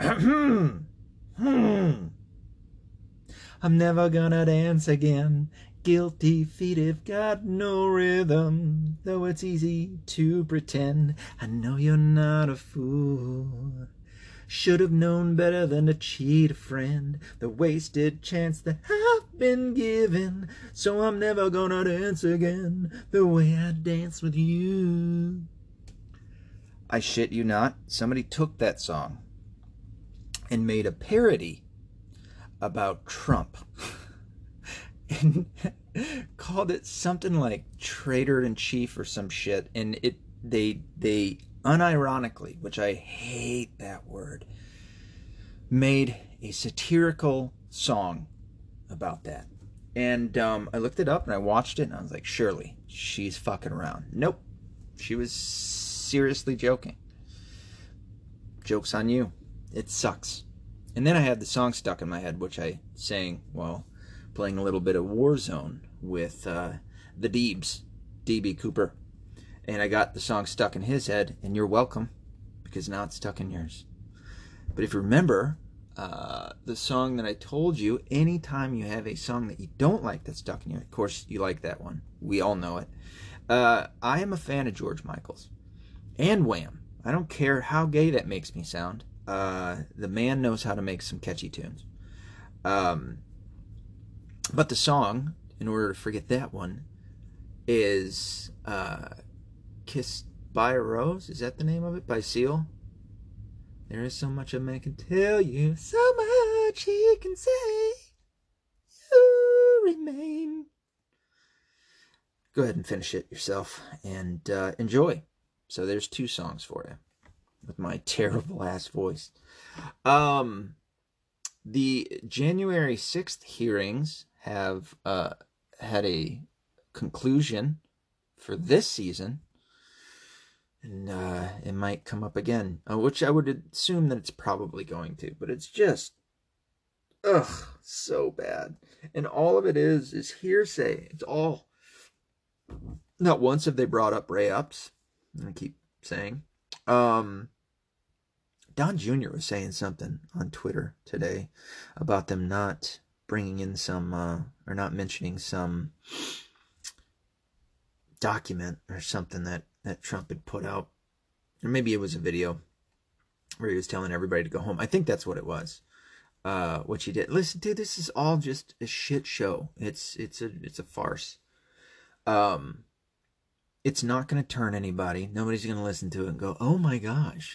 Hmm. I'm never gonna dance again. Guilty feet have got no rhythm, though it's easy to pretend. I know you're not a fool. Should have known better than to cheat a friend. The wasted chance that I've been given. So I'm never gonna dance again the way I dance with you. I shit you not, somebody took that song and made a parody about Trump. And called it something like traitor in chief or some shit. And it they they unironically which i hate that word made a satirical song about that. And um, i looked it up and i watched it and i was like surely she's fucking around. Nope. She was seriously joking. Joke's on you. It sucks. And then I had the song stuck in my head, which I sang while playing a little bit of Warzone with uh, the Deebs, DB Cooper. And I got the song stuck in his head, and you're welcome, because now it's stuck in yours. But if you remember, uh, the song that I told you, anytime you have a song that you don't like that's stuck in you, of course you like that one. We all know it. Uh, I am a fan of George Michael's and Wham. I don't care how gay that makes me sound. Uh, the man knows how to make some catchy tunes. Um, but the song, in order to forget that one, is uh, Kissed by a Rose. Is that the name of it? By Seal? There is so much a man can tell you, so much he can say. You remain. Go ahead and finish it yourself and uh, enjoy. So there's two songs for you with my terrible ass voice. Um, the January 6th hearings have uh, had a conclusion for this season. And uh, it might come up again, uh, which I would assume that it's probably going to, but it's just, ugh, so bad. And all of it is, is hearsay. It's all, not once have they brought up Ray Epps. I keep saying. Um, Don Jr. was saying something on Twitter today about them not bringing in some, uh, or not mentioning some document or something that, that Trump had put out. Or maybe it was a video where he was telling everybody to go home. I think that's what it was. Uh, what he did. Listen, dude, this is all just a shit show. It's it's a it's a farce. Um, it's not going to turn anybody. Nobody's going to listen to it and go, oh my gosh,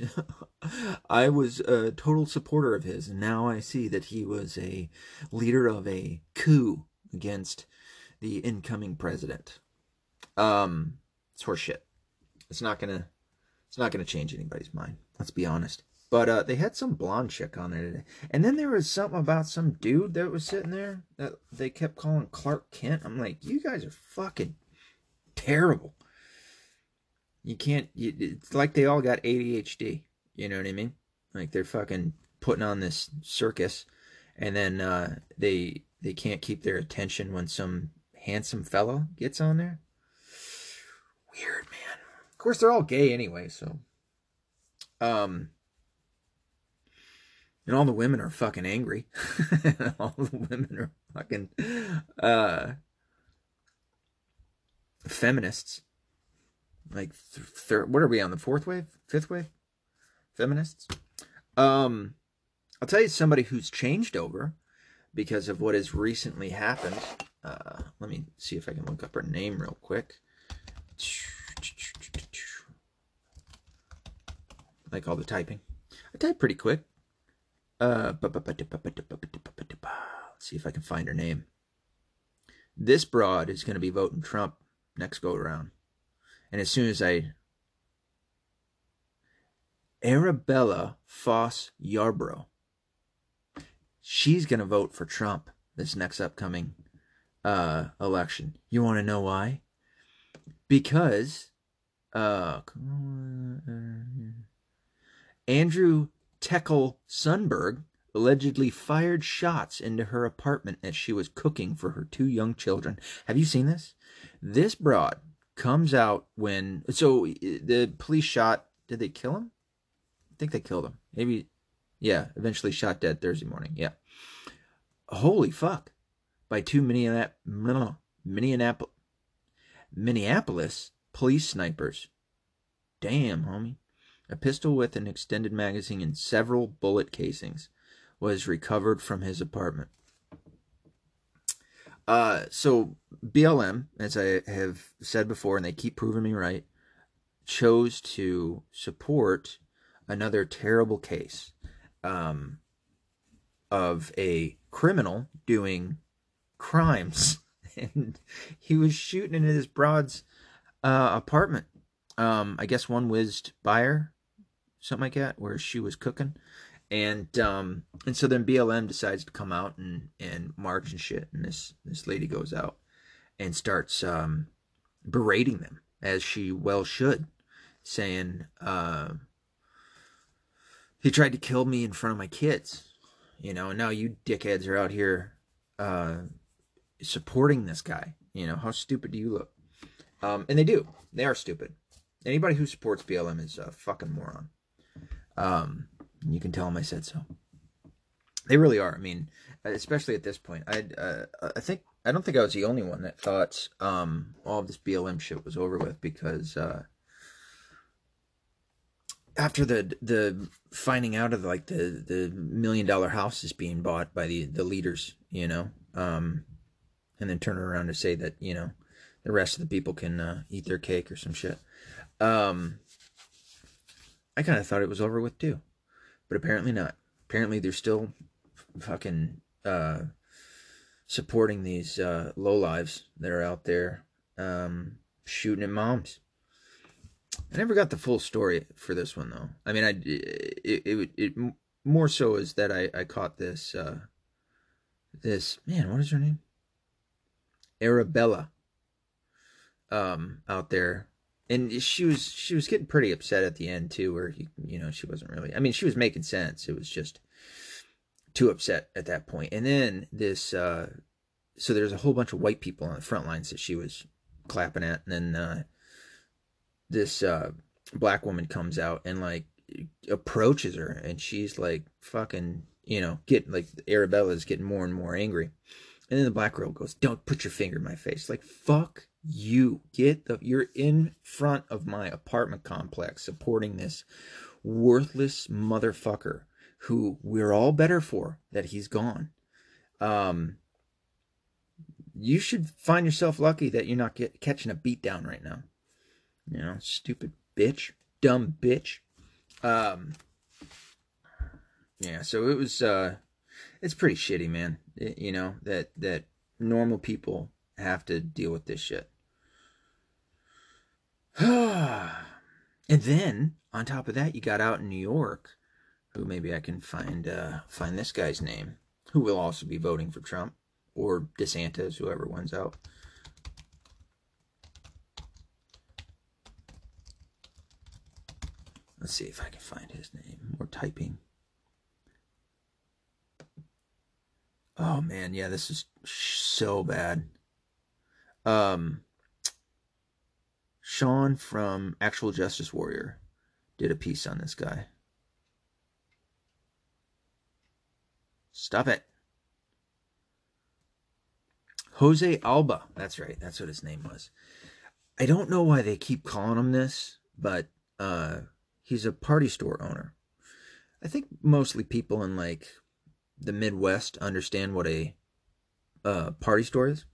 I was a total supporter of his. And now I see that he was a leader of a coup against the incoming president. Um, it's horseshit. It's not going to, it's not going to change anybody's mind. Let's be honest. But uh, they had some blonde chick on there today. And then there was something about some dude that was sitting there that they kept calling Clark Kent. I'm like, you guys are fucking terrible. You can't. You, it's like they all got ADHD. You know what I mean? Like they're fucking putting on this circus, and then uh, they they can't keep their attention when some handsome fellow gets on there. Weird, man. Of course, they're all gay anyway, so. Um. And all the women are fucking angry. all the women are fucking uh feminists like third what are we on the fourth wave fifth wave feminists um i'll tell you somebody who's changed over because of what has recently happened uh let me see if i can look up her name real quick like all the typing i type pretty quick uh let's see if i can find her name this broad is going to be voting trump next go around and as soon as I Arabella Foss Yarbrough, she's gonna vote for Trump this next upcoming uh, election. You want to know why? Because uh, Andrew Tekle Sundberg allegedly fired shots into her apartment as she was cooking for her two young children. Have you seen this? This broad comes out when so the police shot did they kill him i think they killed him maybe Yeah, eventually shot dead Thursday morning. Yeah. Holy fuck. By two Minneapolis, Minneapolis, Minneapolis police snipers. Damn, homie. A pistol with an extended magazine and several bullet casings was recovered from his apartment. Uh, so BLM, as I have said before, and they keep proving me right, chose to support another terrible case um, of a criminal doing crimes, and he was shooting in his broad's uh, apartment. Um, I guess one whizzed by her, something like that, where she was cooking, and um, and so then BLM decides to come out and and march and shit, and this this lady goes out and starts um, berating them as she well should, saying, uh, "He tried to kill me in front of my kids, you know. And now you dickheads are out here uh, supporting this guy. You know how stupid do you look?" Um, and they do. They are stupid. Anybody who supports BLM is a fucking moron. Um, you can tell them I said so. They really are. I mean, especially at this point. I uh, I think I don't think I was the only one that thought um, all of this BLM shit was over with because uh, after the the finding out of like the the million dollar houses being bought by the the leaders, you know, um, and then turn around to say that you know the rest of the people can uh, eat their cake or some shit. Um, I kind of thought it was over with too but apparently not. Apparently they're still fucking uh, supporting these uh, low lives that are out there um, shooting at moms. I never got the full story for this one though. I mean, I it it, it more so is that I I caught this uh, this man. What is her name? Arabella. Um, out there and she was she was getting pretty upset at the end too where he, you know she wasn't really i mean she was making sense. It was just too upset at that point. And then this uh so there's a whole bunch of white people on the front lines that she was clapping at. And then uh this uh black woman comes out and like approaches her. And she's like fucking you know getting like arabella's getting more and more angry. And then the black girl goes don't put your finger in my face. Like fuck you get the you're in front of my apartment complex supporting this worthless motherfucker who we're all better for that he's gone. Um you should find yourself lucky that you're not get, catching a beat down right now. You know stupid bitch dumb bitch. Um yeah so it was uh it's pretty shitty man. It, you know that that normal people have to deal with this shit. and then on top of that, you got out in New York, who maybe I can find uh, find this guy's name, who will also be voting for Trump or DeSantis, whoever wins out. Let's see if I can find his name. More typing. Oh man, yeah, this is so bad. Um, Sean from Actual Justice Warrior did a piece on this guy. Stop it. Jose Alba. That's right. That's what his name was. I don't know why they keep calling him this, but uh, he's a party store owner. I think mostly people in like the Midwest understand what a uh, party store is.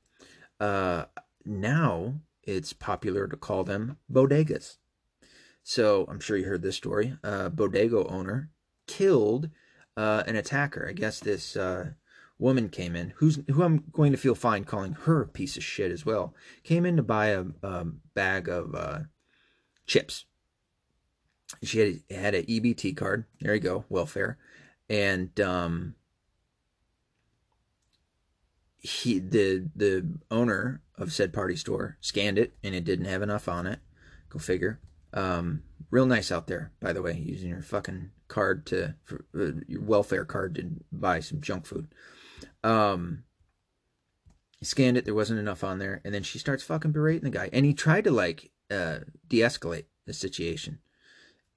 Uh, now it's popular to call them bodegas. So I'm sure you heard this story. A bodega owner killed uh, an attacker. I guess this uh, woman came in, who's who I'm going to feel fine calling her a piece of shit as well. Came in to buy a, a bag of uh, chips. She had had an EBT card. There you go, welfare, and um, he the the owner of said party store scanned it and it didn't have enough on it. Go figure. Um, real nice out there, by the way, using your fucking card to for, uh, your welfare card to buy some junk food. Um, scanned it, there wasn't enough on there, and then she starts fucking berating the guy, and he tried to like uh, de-escalate the situation.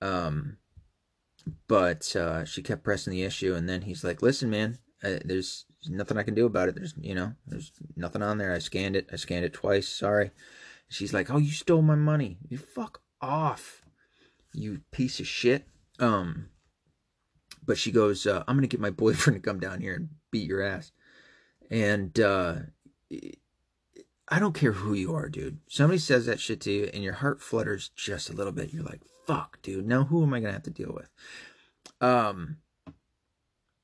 Um, but uh, she kept pressing the issue, and then he's like, "Listen, man, uh, there's nothing I can do about it. There's, you know, there's nothing on there. I scanned it. I scanned it twice. Sorry." She's like, "Oh, you stole my money. You fuck off, you piece of shit." Um, but she goes, uh, "I'm gonna get my boyfriend to come down here and beat your ass," and uh, I don't care who you are, dude. Somebody says that shit to you, and your heart flutters just a little bit. You're like, "Fuck, dude. Now who am I gonna have to deal with?" Um,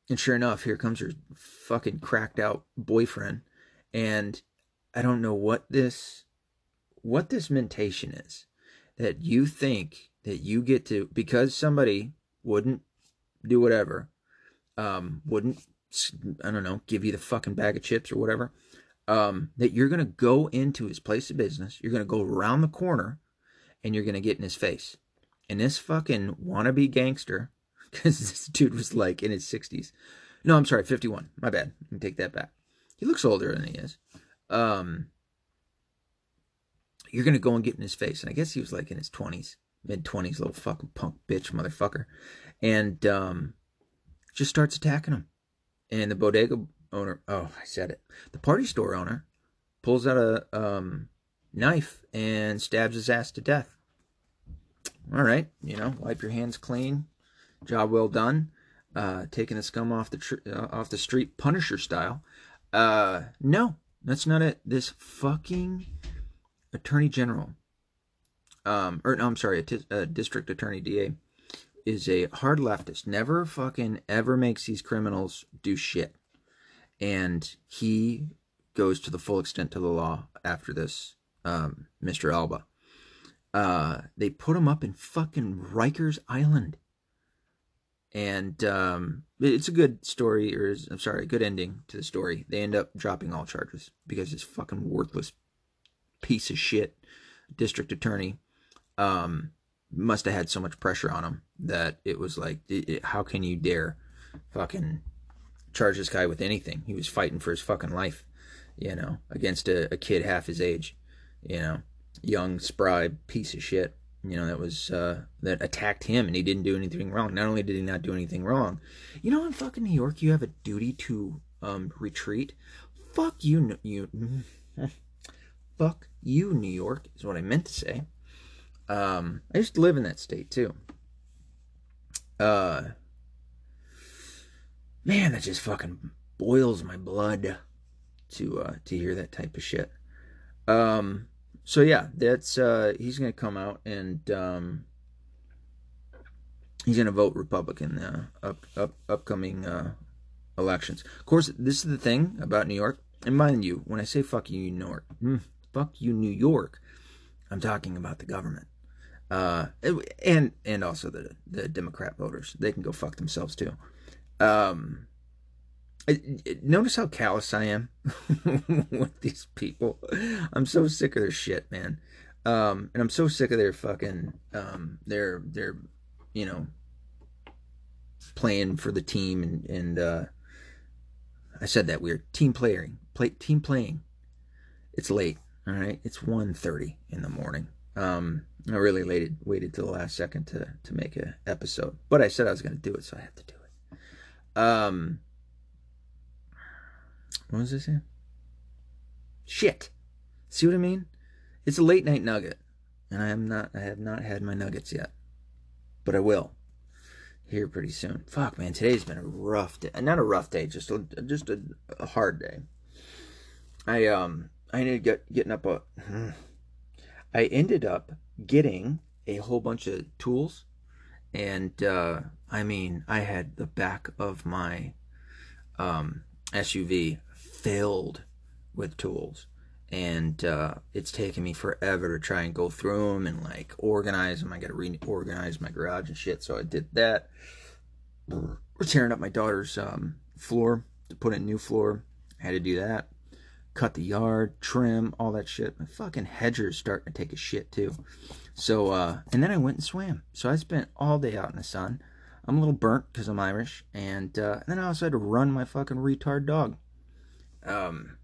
and sure enough, here comes her fucking cracked out boyfriend, and I don't know what this, what this mentation is, that you think that you get to because somebody wouldn't do whatever, um, wouldn't I don't know, give you the fucking bag of chips or whatever um, that you're to go into his place of business, you're to go around the corner, and you're to get in his face. And this fucking wannabe gangster, because this dude was like in his 60s. No, I'm sorry, 51. My bad. Me take that back. He looks older than he is. Um, you're to go and get in his face. And I guess he was like in his 20s, mid 20s, little fucking punk bitch motherfucker. And um, just starts attacking him. And the bodega owner, oh, I said it. The party store owner pulls out a um, knife and stabs his ass to death. All right, you know, wipe your hands clean. Job well done. Uh, taking the scum off the tr- uh, off the street, Punisher style. Uh, no, that's not it. This fucking attorney general, um, or no, I'm sorry, a, t- a district attorney DA, is a hard leftist. Never fucking ever makes these criminals do shit and he goes to the full extent to the law after this, um, Mr. Alba. Uh, they put him up in fucking Rikers Island. And um, it's a good story, or I'm sorry, good ending to the story. They end up dropping all charges because this fucking worthless piece of shit district attorney um, must have had so much pressure on him that it was like, it, it, how can you dare fucking charge this guy with anything. He was fighting for his fucking life, you know, against a, a kid half his age, you know, young, spry piece of shit, you know, that was, uh, that attacked him and he didn't do anything wrong. Not only did he not do anything wrong, you know, in fucking New York, you have a duty to, um, retreat. Fuck you, you, fuck you, New York, is what I meant to say. Um, I used to live in that state too. Uh, man, that just fucking boils my blood to uh to hear that type of shit. Um so yeah, that's uh he's gonna come out and um he's gonna vote Republican uh up up upcoming uh elections. Of course, this is the thing about New York. And mind you, when I say fuck you, New York, mm, fuck you, New York, I'm talking about the government. Uh, and and also the the Democrat voters. They can go fuck themselves too. Um, notice how callous I am with these people. I'm so sick of their shit, man. Um, and I'm so sick of their fucking um, their their you know playing for the team and and uh, I said that weird team playing play team playing. It's late, all right. It's 1.30 in the morning. Um, I really waited waited till the last second to to make a episode, but I said I was going to do it, so I have to do it. Um, what was I saying? Shit. See what I mean? It's a late night nugget, and I am not. I have not had my nuggets yet, but I will here pretty soon. Fuck, man, today's been a rough day. Not a rough day, just a just a, a hard day. I um I ended up get, getting up a. I ended up getting a whole bunch of tools and uh, I mean, I had the back of my um, SUV filled with tools, and uh, it's taken me forever to try and go through them and like organize them. I got to reorganize my garage and shit, so I did that. We're tearing up my daughter's um, floor to put in new floor. I had to do that. Cut the yard, trim, all that shit. My fucking hedger's starting to take a shit too. So, uh, and then I went and swam. So I spent all day out in the sun. I'm a little burnt because I'm Irish, and, uh, and then I also had to run my fucking retard dog. Um,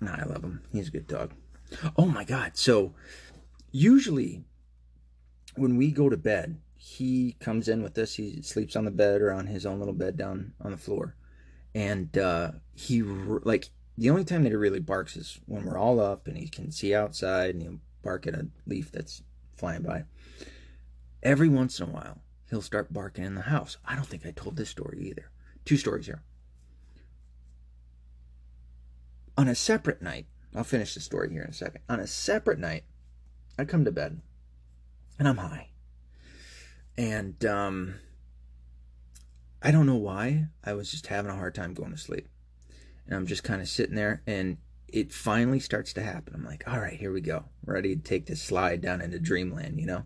nah, I love him. He's a good dog. Oh my god! So usually when we go to bed he comes in with us. He sleeps on the bed or on his own little bed down on the floor, and uh, he like the only time that he really barks is when we're all up and he can see outside and he'll bark at a leaf that's flying by. Every once in a while, he'll start barking in the house. I don't think I told this story either. Two stories here. On a separate night, I'll finish the story here in a second. On a separate night, I come to bed and I'm high. And um, I don't know why. I was just having a hard time going to sleep. And I'm just kind of sitting there and it finally starts to happen. I'm like, all right, here we go. ready to take this slide down into dreamland, you know?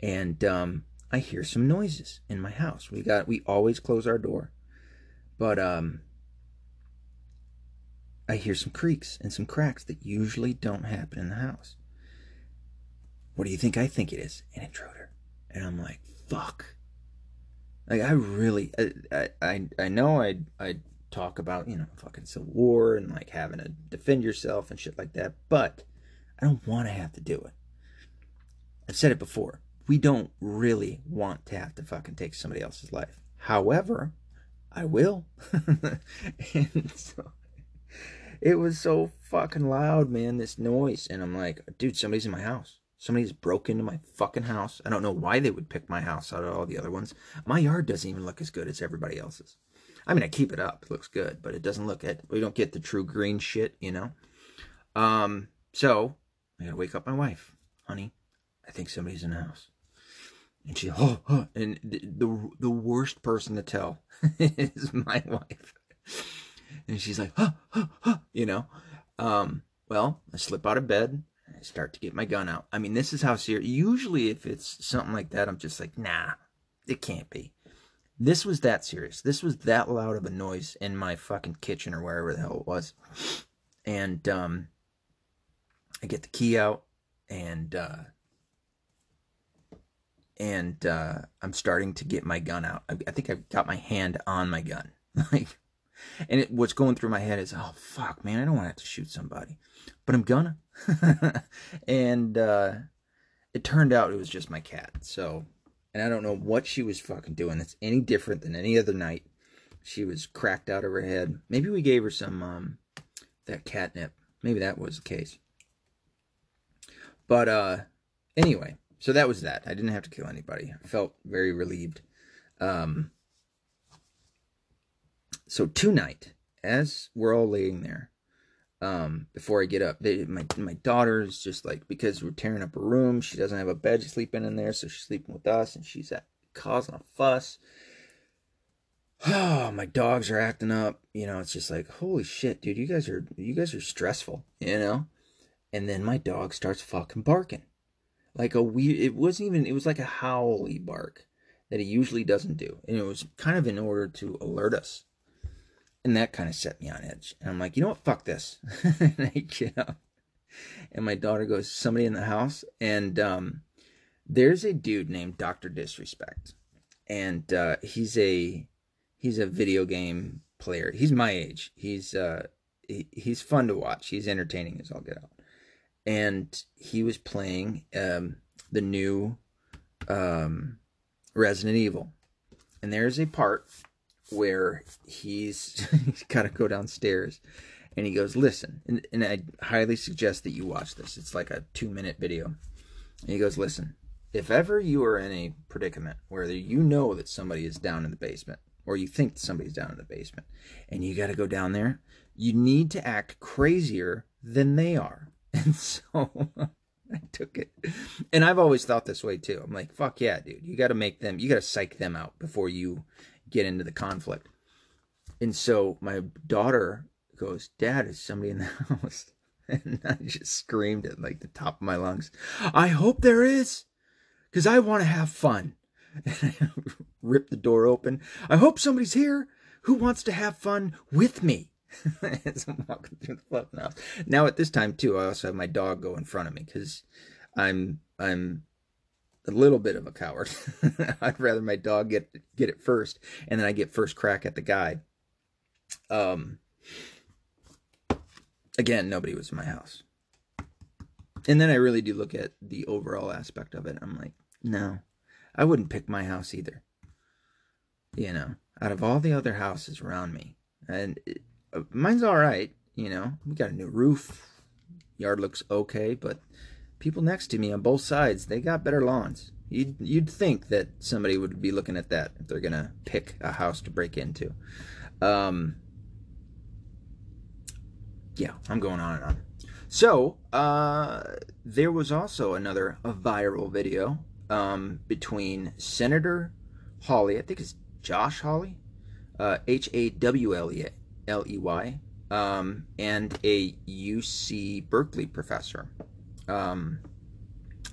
And um, I hear some noises in my house. We got we always close our door. But um I hear some creaks and some cracks that usually don't happen in the house. What do you think I think it is? An intruder. And I'm like, fuck. Like I really I I I know I I talk about, you know, fucking civil war and like having to defend yourself and shit like that, but I don't want to have to do it. I've said it before. We don't really want to have to fucking take somebody else's life. However, I will. and so it was so fucking loud, man, this noise. And I'm like, dude, somebody's in my house. Somebody's broke into my fucking house. I don't know why they would pick my house out of all the other ones. My yard doesn't even look as good as everybody else's. I mean, I keep it up. It looks good, but it doesn't look at. We don't get the true green shit, you know. Um. So I gotta wake up my wife, honey. I think somebody's in the house. And she, oh, oh and the, the the worst person to tell is my wife. And she's like, huh, huh, huh, you know. Um. Well, I slip out of bed. I start to get my gun out. I mean, this is how serious. Usually, if it's something like that, I'm just like, nah, it can't be. This was that serious. This was that loud of a noise in my fucking kitchen or wherever the hell it was. And um, I get the key out and uh, and uh, I'm starting to get my gun out. I, I think I've got my hand on my gun. like and it, what's going through my head is, oh fuck, man, I don't want to have to shoot somebody, but I'm gonna. and uh, it turned out it was just my cat. So and I don't know what she was fucking doing that's any different than any other night. She was cracked out of her head. Maybe we gave her some um that catnip. Maybe that was the case. But uh anyway, so that was that. I didn't have to kill anybody. I felt very relieved. Um so tonight, as we're all laying there, um, before I get up. They, my my daughter's just like because we're tearing up her room. She doesn't have a bed to sleep in in there, so she's sleeping with us, and she's at, causing a fuss. Oh, my dogs are acting up. You know, it's just like holy shit, dude. You guys are you guys are stressful. You know, and then my dog starts fucking barking, like a weird. It wasn't even. It was like a howly bark that he usually doesn't do, and it was kind of in order to alert us and that kind of set me on edge. And I'm like, you know what? Fuck this. and I get up. And my daughter goes, somebody in the house. And um, there's a dude named Dr. Disrespect. And uh, he's a he's a video game player. He's my age. He's uh he, he's fun to watch. He's entertaining as all get out. And he was playing um the new um Resident Evil. And there's a part where he's, he's got to go downstairs and he goes, Listen, and, and I highly suggest that you watch this. It's like a two minute video. And he goes, Listen, if ever you are in a predicament where you know that somebody is down in the basement, or you think somebody's down in the basement, and you got to go down there, you need to act crazier than they are. And so I took it. And I've always thought this way too. I'm like, fuck yeah, dude. You got to make them, you got to psych them out before you get into the conflict. And so my daughter goes, Dad, is somebody in the house? And I just screamed at like the top of my lungs, I hope there is, because I want to have fun. And I ripped the door open. I hope somebody's here who wants to have fun with me. As I'm walking through the fucking house. Now at this time too, I also have my dog go in front of me because I'm I'm a little bit of a coward. I'd rather my dog get get it first, and then I get first crack at the guy. Um. Again, nobody was in my house, and then I really do look at the overall aspect of it. I'm like, no, I wouldn't pick my house either. You know, out of all the other houses around me, and it, uh, mine's all right. You know, we got a new roof. Yard looks okay, but people next to me on both sides, they got better lawns. You'd you'd think that somebody would be looking at that if they're gonna pick a house to break into. Um, yeah, I'm going on and on. So uh, there was also another viral video um, between Senator Hawley, I think it's Josh Hawley, uh, H A W L E Y, um, and a UC Berkeley professor, um,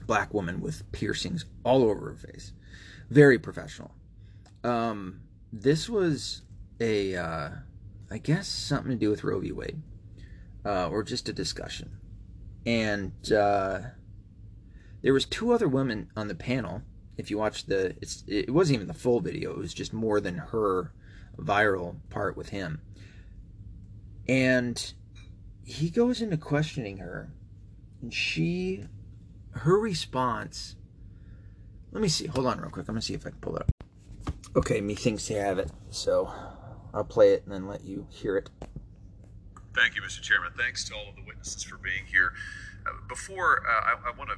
black woman with piercings all over her face, very professional. Um, this was a, uh, I guess, something to do with Roe v. Wade, uh, or just a discussion, and uh, there was two other women on the panel. If you watch the, it wasn't even the full video; it was just more than her viral part with him and he goes into questioning her, and she, her response. Let me see. Hold on, real quick. I'm gonna see if I can pull it up. Okay, methinks to have it, so I'll play it and then let you hear it. Thank you, Mr. Chairman. Thanks to all of the witnesses for being here. Uh, before uh, I, I want to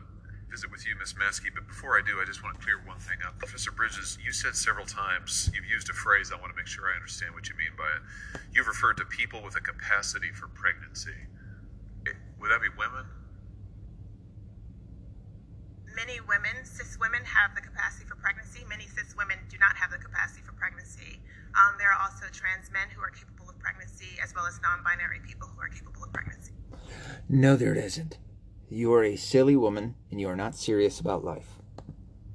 visit with you, Ms. Maskey, but before I do, I just want to clear one thing up. Professor Bridges, you said several times, you've used a phrase, I want to make sure I understand what you mean by it. You've referred to people with a capacity for pregnancy. Would that be women? Many women, cis women, have the capacity for pregnancy. Many cis women do not have the capacity for pregnancy. Um, there are also trans men who are capable of pregnancy, as well as non binary people who are capable of pregnancy. No, there isn't. You are a silly woman and you are not serious about life.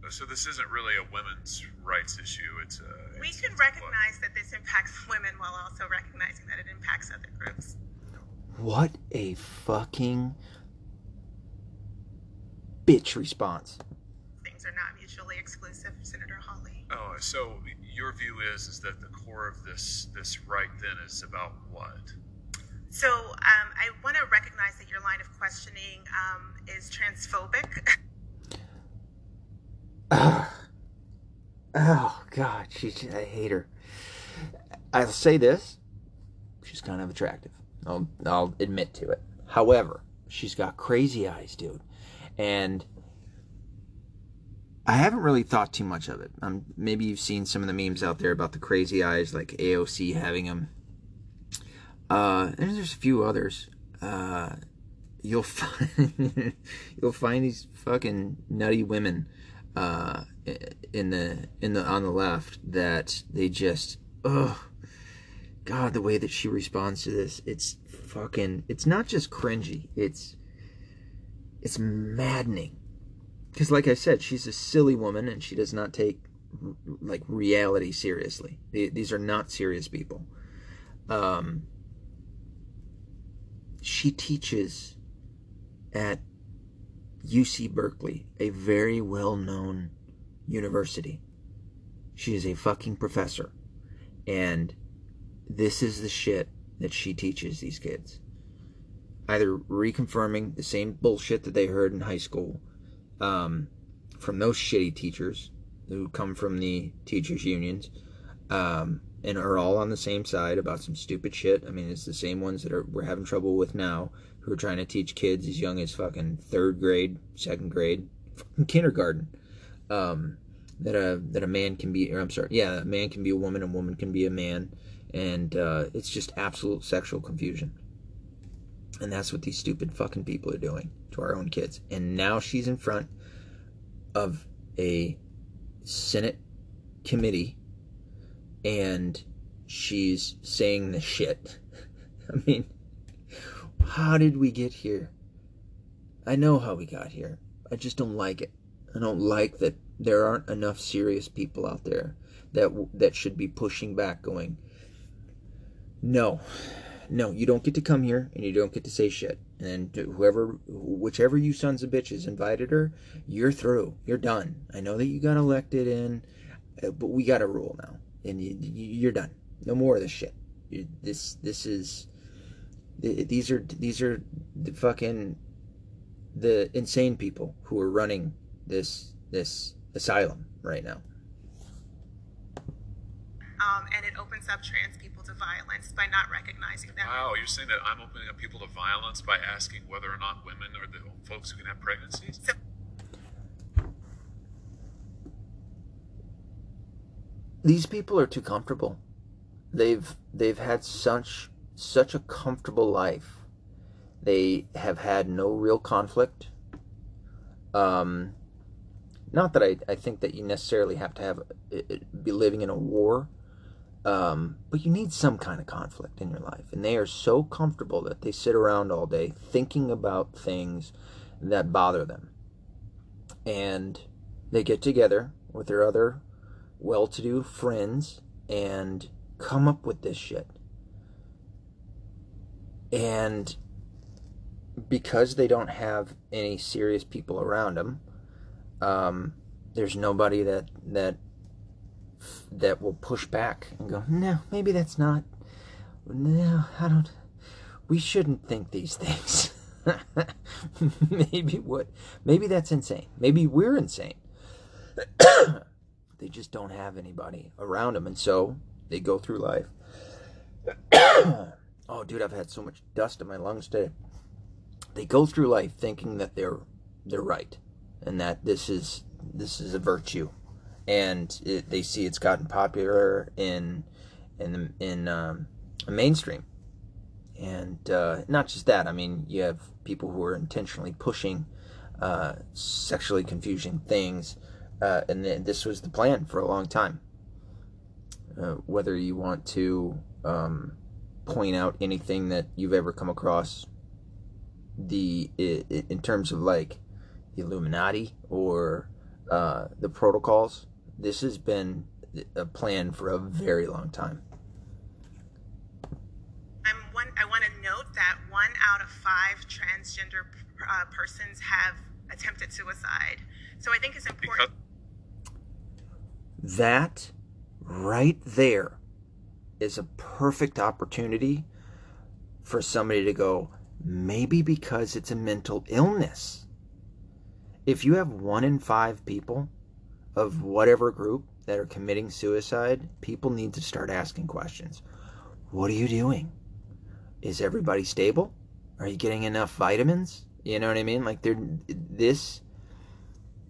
So this isn't really a women's rights issue. It's a. We it's, can it's recognize that this impacts women while also recognizing that it impacts other groups. What a fucking bitch response. Things are not mutually exclusive, Senator Hawley. Oh, so your view is is that the core of this this right then is about what? So um, I want to recognize that your line of questioning um, is transphobic. oh, oh God, she's I hate her. I'll say this: she's kind of attractive. I'll I'll admit to it. However, she's got crazy eyes, dude, and I haven't really thought too much of it. Um, maybe you've seen some of the memes out there about the crazy eyes, like AOC having them uh, and there's a few others. Uh, you'll find you'll find these fucking nutty women uh, in the in the on the left that they just oh god the way that she responds to this it's fucking it's not just cringy it's it's maddening because like i said she's a silly woman and she does not take like reality seriously these are not serious people um she teaches at UC Berkeley, a very well known university. She is a fucking professor. And this is the shit that she teaches these kids. Either reconfirming the same bullshit that they heard in high school um, from those shitty teachers who come from the teachers' unions, um, and are all on the same side about some stupid shit. I mean, it's the same ones that are we're having trouble with now, who are trying to teach kids as young as fucking third grade, second grade, kindergarten, um, that a that a man can be, or I'm sorry, yeah, a man can be a woman, a woman can be a man, and uh, it's just absolute sexual confusion. And that's what these stupid fucking people are doing to our own kids. And now she's in front of a Senate committee and she's saying the shit. I mean, how did we get here? I know how we got here. I just don't like it. I don't like that there aren't enough serious people out there that that should be pushing back going no. No, you don't get to come here and you don't get to say shit. And whoever whichever you sons of bitches invited her, you're through. You're done. I know that you got elected in, uh, but we got a rule now and you, are done. No more of this shit. This this is these are these are the fucking the insane people who are running this this asylum right now. Um, and it opens up trans people to violence by not recognizing them. Wow, you're saying that I'm opening up people to violence by asking whether or not women are the folks who can have pregnancies? So, These people are too comfortable. They've they've had such such a comfortable life. They have had no real conflict. Um, not that I, I think that you necessarily have to have it, it- be living in a war, um, but you need some kind of conflict in your life. And they are so comfortable that they sit around all day thinking about things that bother them. And they get together with their other well to do friends and come up with this shit. And because they don't have any serious people around them, um, there's nobody that that that will push back and go, no, maybe that's not. No, I don't. We shouldn't think these things. maybe what? Maybe that's insane. Maybe we're insane. they just don't have anybody around them, and so they go through life. oh, dude, I've had so much dust in my lungs today. They go through life thinking that they're they're right, and that this is this is a virtue, and it, they see it's gotten popular in in the, in um, mainstream, and uh, not just that. I mean, you have people who are intentionally pushing uh, sexually confusing things, uh, and th- this was the plan for a long time. Uh, whether you want to um, point out anything that you've ever come across, the in terms of like the Illuminati or uh, the protocols, this has been a plan for a very long time. I'm one. I want to note that one out of five transgender uh, persons have attempted suicide. So I think it's important. Because That right there is a perfect opportunity for somebody to go, maybe because it's a mental illness. If you have one in five people of whatever group that are committing suicide, people need to start asking questions. What are you doing? Is everybody stable? Are you getting enough vitamins? You know what I mean? Like they're this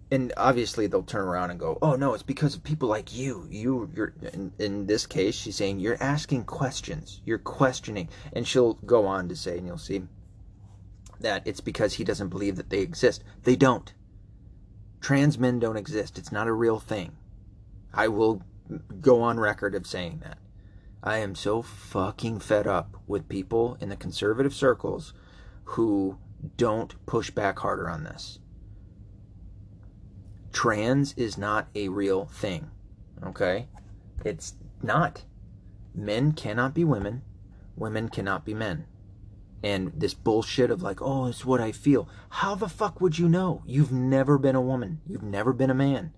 and obviously they'll turn around and go, "Oh no, it's because of people like you. You, you're." In, in this case, she's saying you're asking questions. You're questioning, and she'll go on to say, and you'll see that it's because he doesn't believe that they exist. They don't. Trans men don't exist. It's not a real thing. I will go on record of saying that. I am so fucking fed up with people in the conservative circles who don't push back harder on this trans is not a real thing. Okay? It's not. Men cannot be women, women cannot be men. And this bullshit of like, oh, it's what I feel. How the fuck would you know? You've never been a woman. You've never been a man.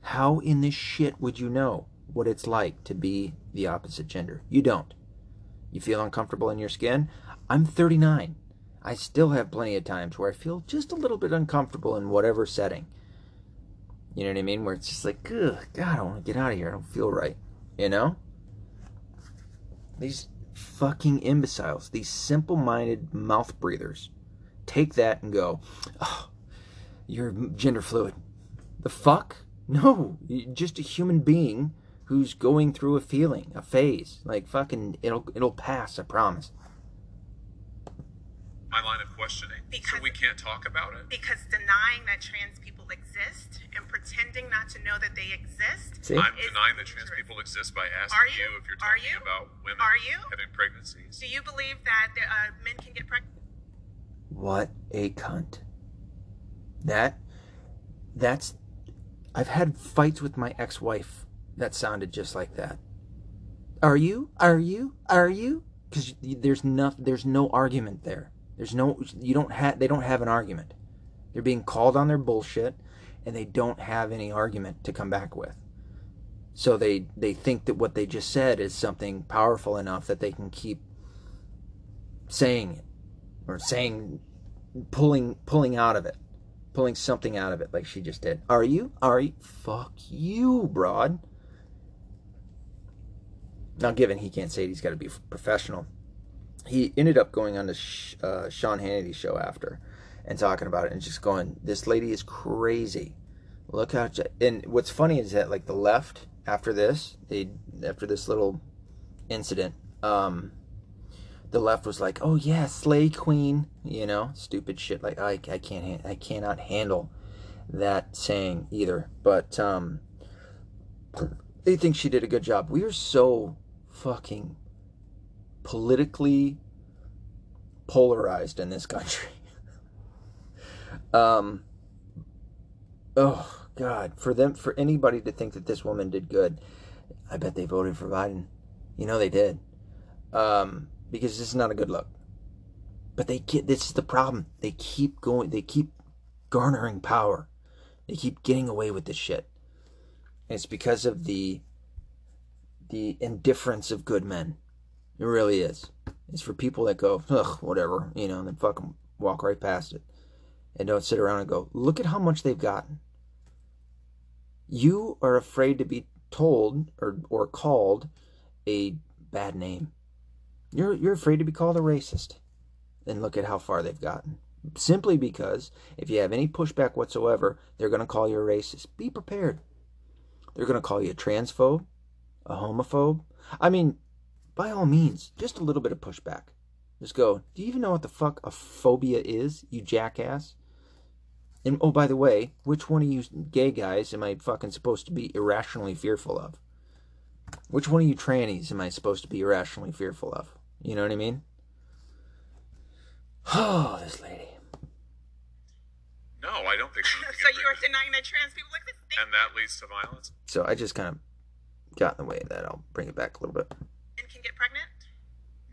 How in this shit would you know what it's like to be the opposite gender? You don't. You feel uncomfortable in your skin? I'm 39. I still have plenty of times where I feel just a little bit uncomfortable in whatever setting. You know what I mean? Where it's just like, Ugh, God, I want to get out of here. I don't feel right. You know? These fucking imbeciles, these simple minded mouth breathers, take that and go, oh, you're gender fluid. The fuck? No, just a human being who's going through a feeling, a phase. Like fucking, it'll it'll pass. I promise. my line of questioning. Because- so we can't talk about it? because denying that trans people exist and pretending not to know that they exist. See? I'm is denying that trans people exist by asking Are you? if you're Are talking you? about women Are you? having pregnancies. Do you believe that uh, men can get pregnant? What a cunt. That that's I've had fights with my ex-wife that sounded just like that. Are you? Are you? Are you? Cuz there's no there's no argument there. There's no you don't have they don't have an argument. They're being called on their bullshit and they don't have any argument to come back with. So they they think that what they just said is something powerful enough that they can keep saying it or saying pulling pulling out of it pulling something out of it like she just did. Are you? Are you? Fuck you, broad. Now, given he can't say it, he's got to be professional. He ended up going on the Sh- uh, Sean Hannity show after and talking about it and just going, "This lady is crazy." Look how. And what's funny is that like the left after this, they after this little incident, um, the left was like, "Oh yeah, slay queen," you know, stupid shit. Like I, I can't, I cannot handle that saying either. But um, they think she did a good job. We are so fucking politically polarized in this country. um, oh God, for them, for anybody to think that this woman did good, I bet they voted for Biden. You know they did. Um, because this is not a good look. But they get this is the problem. They keep going. They keep garnering power. They keep getting away with this shit. And it's because of the the indifference of good men. It really is. It's for people that go, ugh, whatever, you know, and then fucking walk right past it. And don't sit around and go, look at how much they've gotten. You are afraid to be told or, or called a bad name. You're you're afraid to be called a racist. And look at how far they've gotten. Simply because if you have any pushback whatsoever, they're going to call you a racist. Be prepared. They're going to call you a transphobe, a homophobe. I mean, by all means, just a little bit of pushback. Just go, do you even know what the fuck a phobia is, you jackass? And oh, by the way, which one of you gay guys am I fucking supposed to be irrationally fearful of? Which one of you trannies am I supposed to be irrationally fearful of? You know what I mean? Oh, this lady. No, I don't think so. so you are denying that trans people exist? And that leads to violence? So I just kind of got in the way of that. I'll bring it back a little bit. And can get pregnant?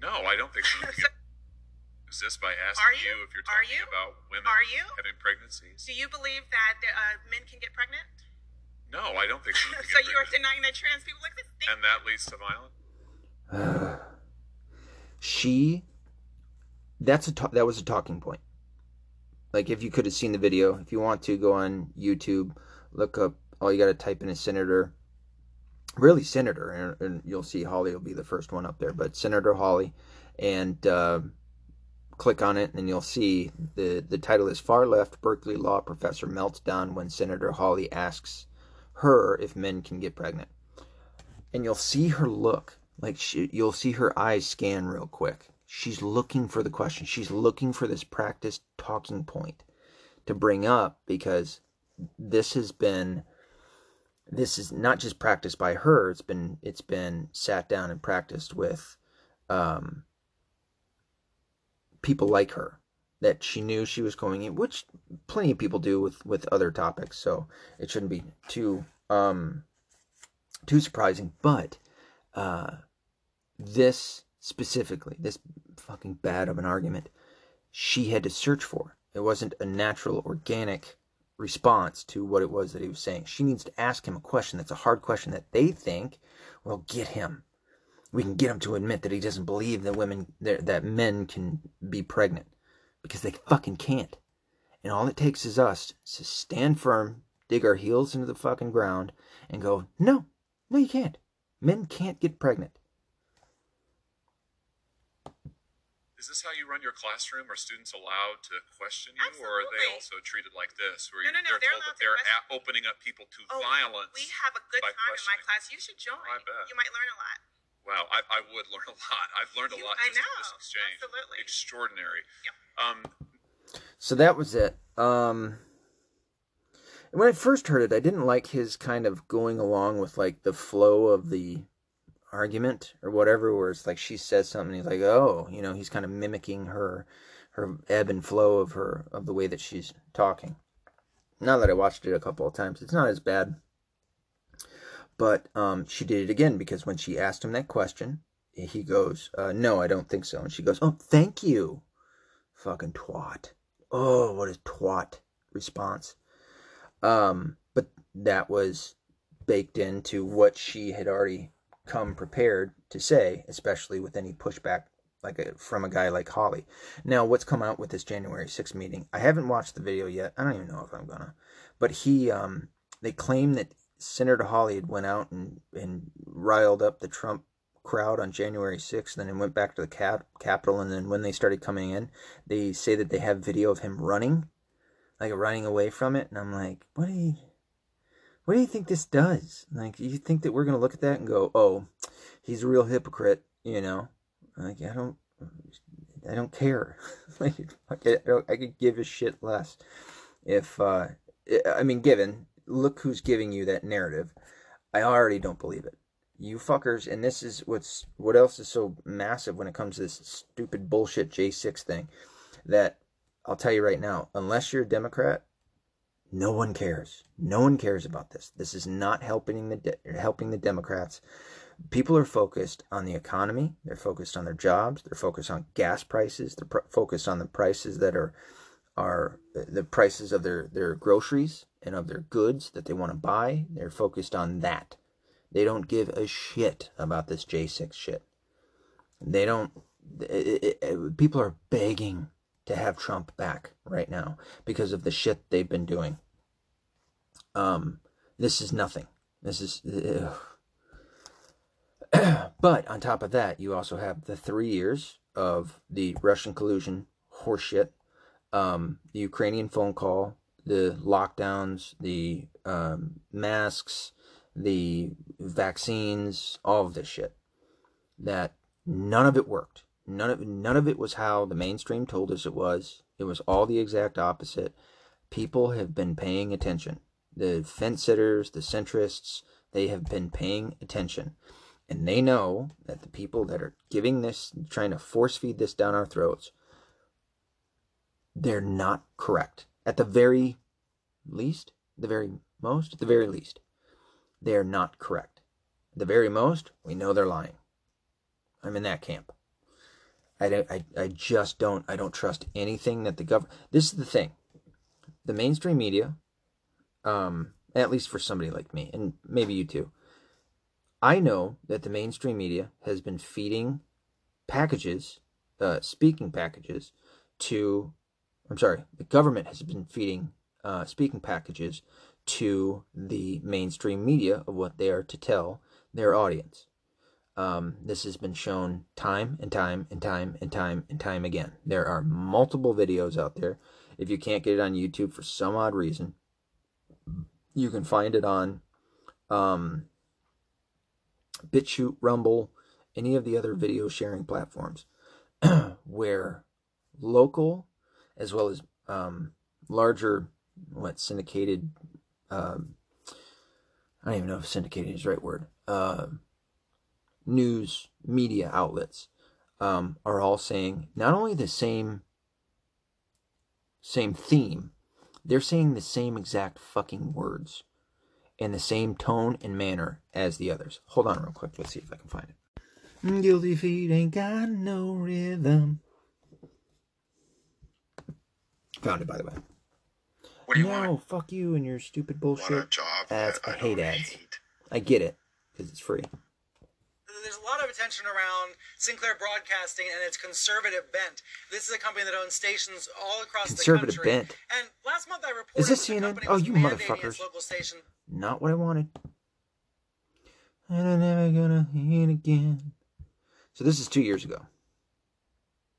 No, I don't think so. Is this by asking Are you? you? if you're Are talking you? about women Are you? having pregnancies? Do you believe that uh, men can get pregnant? No, I don't think so. so you are denying that trans people exist? And that leads to violence? she that's a ta- that was a talking point like if you could have seen the video if you want to go on youtube look up all you got to type in is senator really senator and, and, you'll see Hawley will be the first one up there but senator Hawley and uh, click on it and you'll see the the title is far left berkeley law professor melts down when senator Hawley asks her if men can get pregnant and you'll see her look like she, you'll see her eyes scan real quick. She's looking for the question. She's looking for this practice talking point to bring up because this has been this is not just practiced by her. It's been it's been sat down and practiced with um, people like her that she knew she was going in, which plenty of people do with with other topics. So it shouldn't be too um, too surprising. But uh, this specifically, this fucking bad of an argument, she had to search for. It wasn't a natural, organic response to what it was that he was saying. She needs to ask him a question that's a hard question that they think will get him. We can get him to admit that he doesn't believe that women that men can be pregnant because they fucking can't. And all it takes is us to stand firm, dig our heels into the fucking ground, and go, no, no, you can't. Men can't get pregnant. Is this how you run your classroom? Are students allowed to question you, or are they also treated like this, where No, you, no, no, they're, they're told that they're question- a- opening up people to Oh, violence? We have a good time in my class. You should join. I bet. You might learn a lot. Wow, I, I would learn a lot. I've learned a You- lot I know. this exchange. Absolutely. Extraordinary. Yep. Um, So that was it. Um, when I first heard it, I didn't like his kind of going along with like the flow of the argument or whatever, where it's like she says something, he's like, oh, you know, he's kind of mimicking her, her ebb and flow of her of the way that she's talking. Now that I watched it a couple of times, it's not as bad. But um, she did it again because when she asked him that question, he goes, uh, "No, I don't think so." And she goes, "Oh, thank you, fucking twat." Oh, what a twat response. Um, but that was baked into what she had already come prepared to say, especially with any pushback like a, from a guy like Hawley. Now, what's come out with this January 6th meeting? I haven't watched the video yet. I don't even know if I'm gonna. But he, um, they claim that Senator Hawley had went out and and riled up the Trump crowd on January 6th, and then went back to the cap- Capitol. And then when they started coming in, they say that they have video of him running, like running away from it. And I'm like, what do you, what do you think this does? Like, you think that we're gonna look at that and go, oh, he's a real hypocrite, you know? Like, I don't, I don't care. like, I, don't, I could give a shit less if, uh, I mean, given, look who's giving you that narrative. I already don't believe it you fuckers, and this is what's what else is so massive when it comes to this stupid bullshit J6 thing that I'll tell you right now, unless you're a Democrat, no one cares. No one cares about this. This is not helping the de- helping the Democrats. People are focused on the economy. They're focused on their jobs. They're focused on gas prices. They're pr- focused on the prices that are are the prices of their their groceries and of their goods that they want to buy. They're focused on that. They don't give a shit about this J6 shit. They don't. It, it, it, people are begging to have Trump back right now because of the shit they've been doing. Um, this is nothing. This is. but on top of that, you also have the three years of the Russian collusion horseshit, um, the Ukrainian phone call, the lockdowns, the um, masks, the vaccines, all of this shit. That none of it worked. None of none of it was how the mainstream told us it was. It was all the exact opposite. People have been paying attention. The fence sitters, the centrists, they have been paying attention. And they know that the people that are giving this, trying to force feed this down our throats, they're not correct. At the very least, the very most, at the very least they are not correct. At the very most, we know they're lying. I'm in that camp. I, don't, I, I just don't I don't trust anything that the government. This is the thing. The mainstream media, um, at least for somebody like me, and maybe you too. I know that the mainstream media has been feeding packages, uh, speaking packages, to. I'm sorry, the government has been feeding uh, speaking packages to the mainstream media of what they are to tell their audience. Um, this has been shown time and time and time and time and time again. There are multiple videos out there. If you can't get it on YouTube for some odd reason, you can find it on um, BitChute, Rumble, any of the other video sharing platforms where local as well as um, larger, what syndicated um, I don't even know if syndicated is the right word. Uh, news media outlets um, are all saying not only the same same theme, they're saying the same exact fucking words in the same tone and manner as the others. Hold on real quick. Let's see if I can find it. Guilty feet ain't got no rhythm. Found it, by the way. What do you no, want? fuck you and your stupid bullshit. A job ads. I, I hate ads. hate. I get it because it's free. There's a lot of attention around Sinclair Broadcasting and its conservative bent. This is a company that owns stations all across Conservative the country. bent. And last month I reported Is this that the CNN? Oh, you motherfuckers. local station Not what I wanted. And I'm never gonna hit again. So this is two years ago.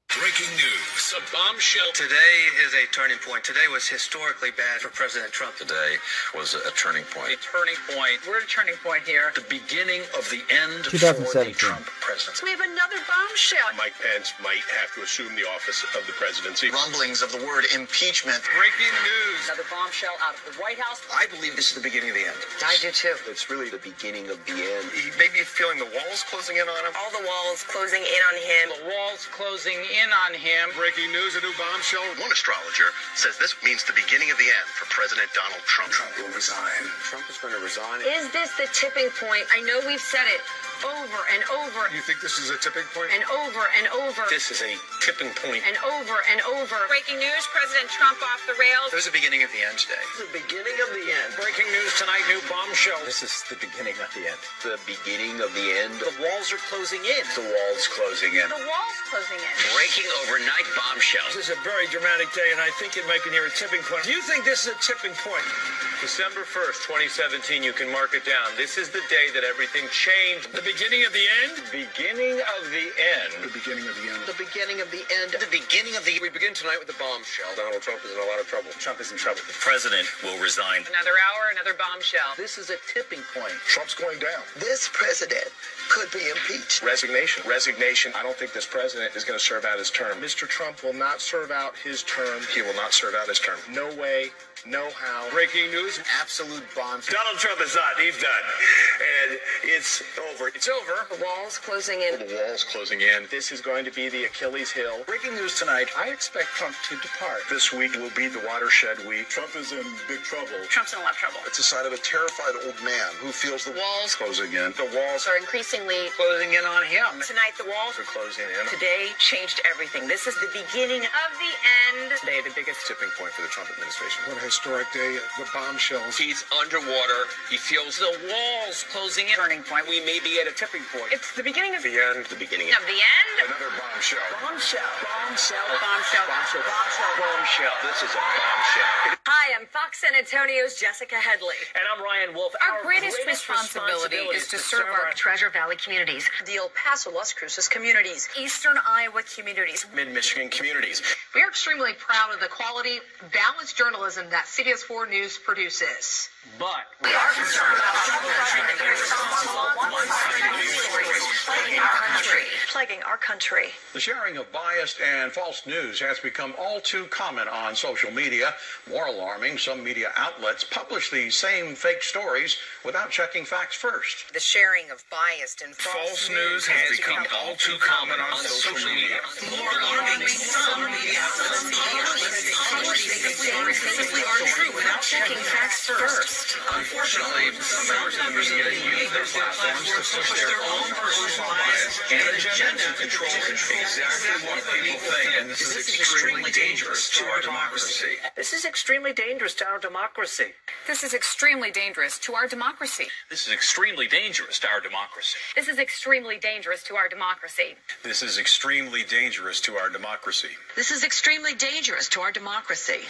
Breaking news. A bombshell. Today is a turning point. Today was historically bad for President Trump. Today was a turning point. A turning point. We're at a turning point here. The beginning of the end for the Trump presidency. We have another bombshell. Mike Pence might have to assume the office of the presidency. Rumblings of the word impeachment. Breaking news. Another bombshell out of the White House. I believe this is the beginning of the end. I do too. It's really the beginning of the end. He may be feeling the walls closing in on him. All the walls closing in on him. The walls closing in on him. Breaking news. A new bombshell. One astrologer says this means the beginning of the end for President Donald Trump. Trump will resign. Trump is going to resign. Is this the tipping point? I know we've said it, over and over You think this is a tipping point? and over and over This is a tipping point. and over and over. Breaking news President Trump off the rails. There's a beginning of the end today. The beginning of the end. Breaking news tonight, new bombshell. This is the beginning of the end. The beginning of the end. The walls are closing in. The walls closing in. The wall's closing in. Breaking overnight bombshell. This is a very dramatic day, and I think it might be near a tipping point. Do you think this is a tipping point? December 1st, 2017, you can mark it down. This is the day that everything changed. The beginning of the end? Beginning of the end. The beginning of the end. The beginning of the end. The beginning of the We begin tonight with the bombshell. Donald Trump is in a lot of trouble. Trump is in trouble. The president will resign. Another hour, another bombshell. This is a tipping point. Trump's going down. This president could be impeached. Resignation. Resignation. I don't think this president is going to serve out his term. Mr. Trump will not serve out his term. He will not serve out his term. No way. No how. Breaking news. Absolute bomb. Donald Trump is done. He's done. And it's over. It's over. The wall's closing in. The walls closing in. This is going to be the Achilles heel. Breaking news tonight. I expect Trump to depart. This week will be the watershed week. Trump is in big trouble. Trump's in a lot of trouble. It's a sign of a terrified old man who feels the Walls Closing in. The walls Are increasingly Closing in on him. Tonight, the walls are closing in. today changed everything. This is the beginning of the end. Today, the biggest tipping point for the Trump administration. What a historic day. The bombshells. He's underwater. He feels The walls closing in. Turning point. We may be at a tipping point. It's the beginning of The end. The beginning of the end. Another bombshell. Bombshell. Bombshell. Bombshell. Bombshell. Bombshell. bombshell. This is a bombshell. Hi, I'm Fox San Antonio's Jessica Headley. And I'm Ryan Wolf. Our, greatest, responsibility, is to serve our Treasure Valley communities, the El Paso Las Cruces communities, Eastern Iowa communities. Mid-Michigan communities. We are extremely proud of the quality, balanced journalism that CBS 4 News produces. But We are concerned about plaguing our country. Plaguing our country. The sharing of biased and false news has become all too common on social media. More alarming, some media outlets publish these same fake stories without checking facts first. The sharing of biased and False news has become all too common on social media. More alarming, some media outlets publish simply aren't true without checking facts first. Unfortunately, some members of the media use their platforms to push their own personal bias and agenda to control exactly what people think. And this is extremely dangerous to our democracy. This is extremely dangerous to our democracy. This is extremely dangerous to our democracy. this is extremely dangerous to our democracy. This is extremely dangerous to our democracy. This is extremely dangerous to our democracy. This is extremely dangerous to our democracy.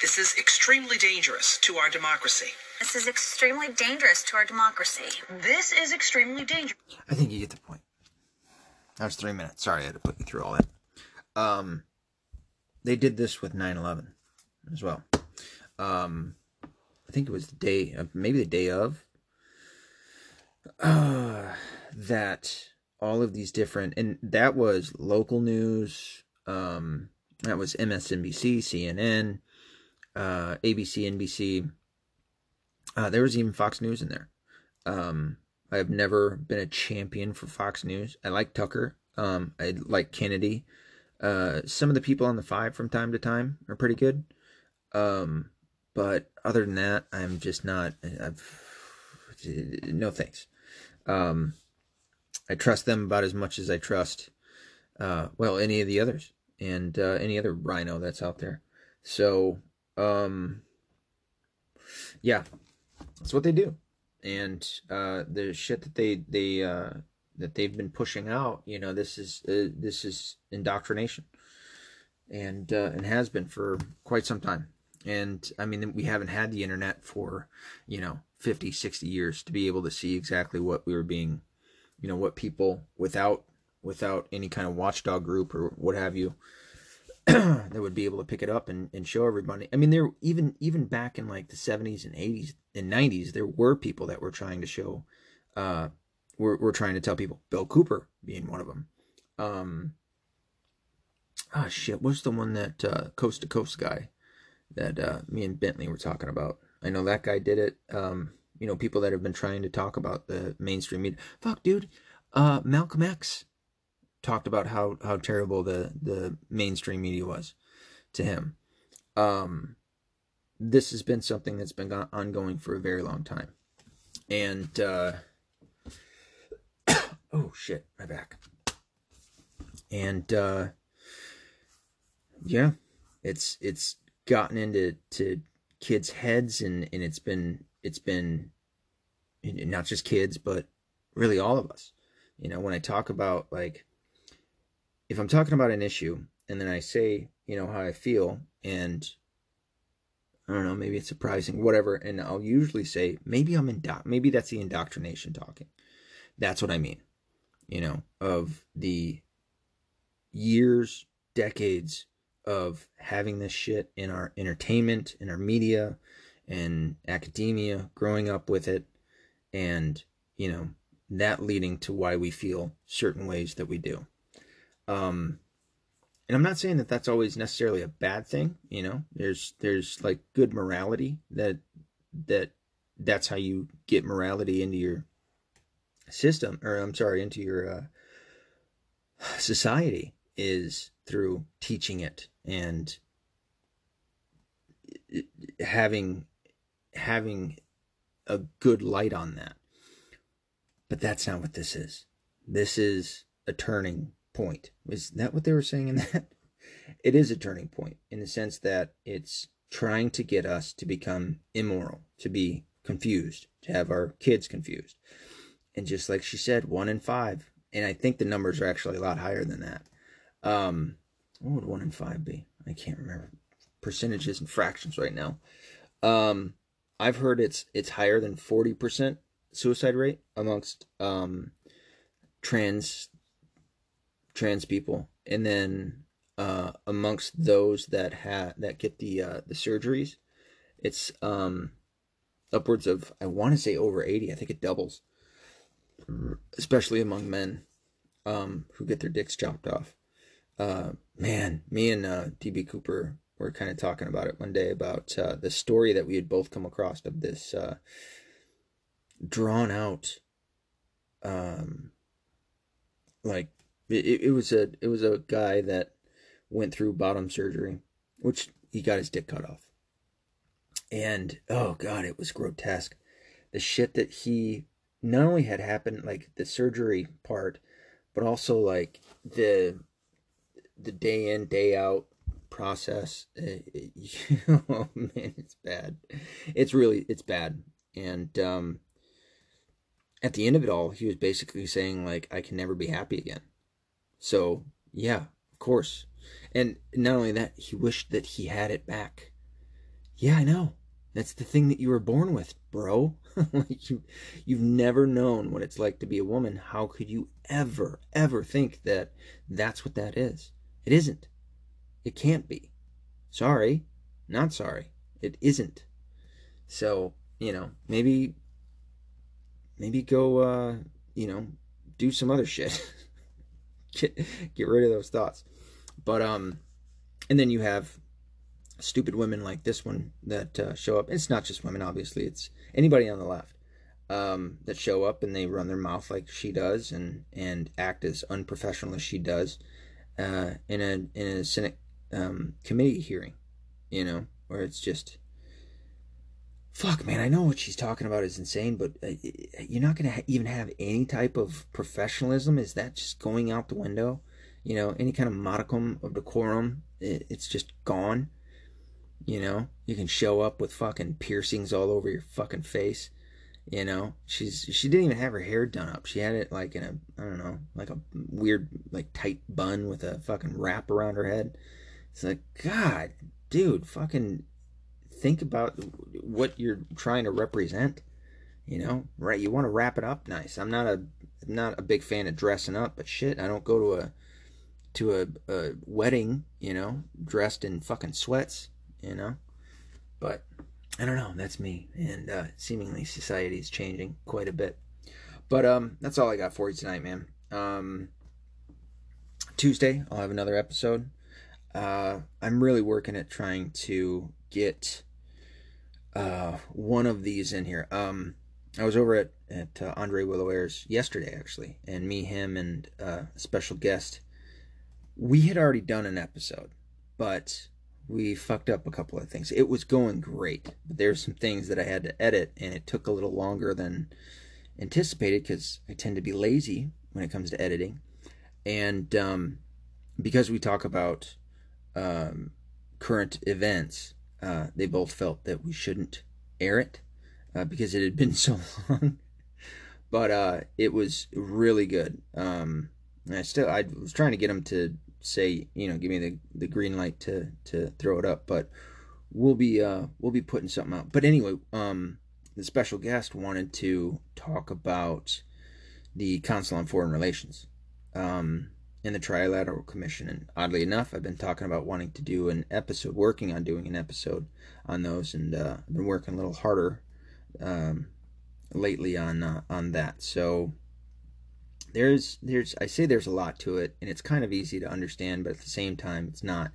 This is extremely dangerous to our democracy. This is extremely dangerous to our democracy. This is extremely dangerous. I think you get the point. That was three minutes. Sorry, I had to put you through all that. Um, they did this with 9-11 as well. Um, I think it was the day, of, maybe the day of, uh, that all of these different, and that was local news. Um, that was MSNBC, CNN, uh, ABC, NBC. Uh, there was even Fox News in there. Um, I've never been a champion for Fox News. I like Tucker. Um, I like Kennedy. Uh, some of the people on the five from time to time are pretty good. Um, but other than that, I'm just not. I've no thanks. Um, I trust them about as much as I trust, uh, well, any of the others and uh, any other rhino that's out there. So, um, yeah, that's what they do and uh, the shit that they they uh, that they've been pushing out, you know, this is uh, this is indoctrination, and uh, and has been for quite some time. And I mean, we haven't had the internet for you know 50, 60 years to be able to see exactly what we were being, you know, what people without without any kind of watchdog group or what have you that would be able to pick it up and, and show everybody. I mean, there even even back in like the seventies and eighties and nineties, there were people that were trying to show, uh, were were trying to tell people. Bill Cooper being one of them. Um, ah, shit, what's the one that uh, coast to coast guy that uh, me and Bentley were talking about? I know that guy did it. Um, you know, people that have been trying to talk about the mainstream media. Fuck, dude. Uh, Malcolm X talked about how how terrible the the mainstream media was to him. Um, this has been something that's been ongoing for a very long time, and uh, oh shit, my back. And uh yeah, it's it's gotten into to kids' heads and and it's been it's been not just kids but really all of us. You know, when I talk about like if I'm talking about an issue and then I say, you know, how I feel and I don't know, maybe it's surprising, whatever, and I'll usually say maybe I'm indo- maybe that's the indoctrination talking. That's what I mean. You know, of the years, decades of having this shit in our entertainment, in our media, and academia, growing up with it, and, you know, that leading to why we feel certain ways that we do. Um, and I'm not saying that that's always necessarily a bad thing. You know, there's there's like good morality that that that's how you get morality into your system, or I'm sorry, into your uh, society is through teaching it and having having a good light on that. But that's not what this is. This is a turning point. Is that what they were saying in that? It is a turning point in the sense that it's trying to get us to become immoral, to be confused, to have our kids confused. And just like she said, one in five. And I think the numbers are actually a lot higher than that. Um, what would one in five be? I can't remember percentages and fractions right now. Um, I've heard it's it's higher than forty percent suicide rate amongst um, trans trans people, and then uh, amongst those that have that get the uh, the surgeries, it's um, upwards of I want to say over eighty. I think it doubles, especially among men um, who get their dicks chopped off. Uh, man, me and uh, DB Cooper were kind of talking about it one day about uh, the story that we had both come across of this uh, drawn out, um, like it, it was a it was a guy that went through bottom surgery, which he got his dick cut off, and oh god, it was grotesque. The shit that he not only had happened, like the surgery part, but also like the the day in day out process oh man it's bad. It's really it's bad. And um at the end of it all he was basically saying like i can never be happy again so yeah of course and not only that he wished that he had it back yeah i know that's the thing that you were born with bro like you you've never known what it's like to be a woman how could you ever ever think that that's what that is it isn't. It can't be. Sorry. Not sorry. It isn't. So, you know, maybe maybe go uh, you know, do some other shit. get get rid of those thoughts. But um and then you have stupid women like this one that uh, show up. It's not just women, obviously. It's anybody on the left um, that show up and they run their mouth like she does and and act as unprofessional as she does uh, in a in a Senate um, committee hearing, you know, where it's just fuck, man. I know what she's talking about is insane, but uh, you're not gonna ha- even have any type of professionalism. Is that just going out the window? You know, any kind of modicum of decorum, it, it's just gone. You know, you can show up with fucking piercings all over your fucking face. You know, she's she didn't even have her hair done up. She had it like in a I don't know, like a weird like tight bun with a fucking wrap around her head. It's like God, dude, fucking think about what you're trying to represent. You know, right? You want to wrap it up nice. I'm not a not a big fan of dressing up, but shit, I don't go to a to a, a wedding, you know, dressed in fucking sweats, you know. But I don't know. That's me, and uh, seemingly society is changing quite a bit. But um, that's all I got for you tonight, man. Um, Tuesday, I'll have another episode. Uh, I'm really working at trying to get uh, one of these in here. Um, I was over at at uh, Andre Willowaire's yesterday, actually, and me, him, and uh, a special guest. We had already done an episode, but we fucked up a couple of things. It was going great, but there's some things that I had to edit, and it took a little longer than anticipated because I tend to be lazy when it comes to editing, and um, because we talk about um, current events, uh, they both felt that we shouldn't air it uh, because it had been so long. but uh, it was really good. Um, I still I was trying to get them to say you know give me the, the green light to to throw it up, but we'll be uh, we'll be putting something out. But anyway, um, the special guest wanted to talk about the Council on Foreign Relations. Um, in the Trilateral Commission. And oddly enough, I've been talking about wanting to do an episode, working on doing an episode on those, and uh, I've been working a little harder um, lately on uh, on that. So there's there's I say there's a lot to it, and it's kind of easy to understand, but at the same time, it's not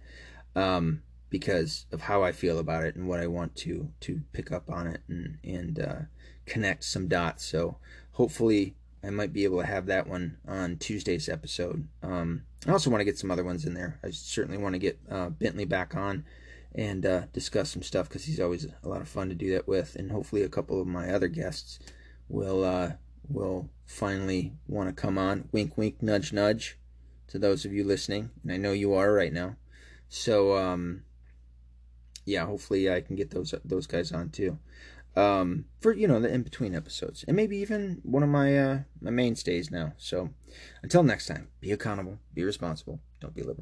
um, because of how I feel about it and what I want to to pick up on it and and uh, connect some dots. So hopefully I might be able to have that one on Tuesday's episode. Um, I also want to get some other ones in there. I certainly want to get uh, Bentley back on and uh, discuss some stuff because he's always a lot of fun to do that with. And hopefully, a couple of my other guests will uh, will finally want to come on. Wink, wink, nudge, nudge to those of you listening, and I know you are right now. So, um, yeah, hopefully I can get those those guys on too um, for you know the in between episodes, and maybe even one of my uh, my mainstays now. So until next time, be accountable, be responsible, don't be liberal.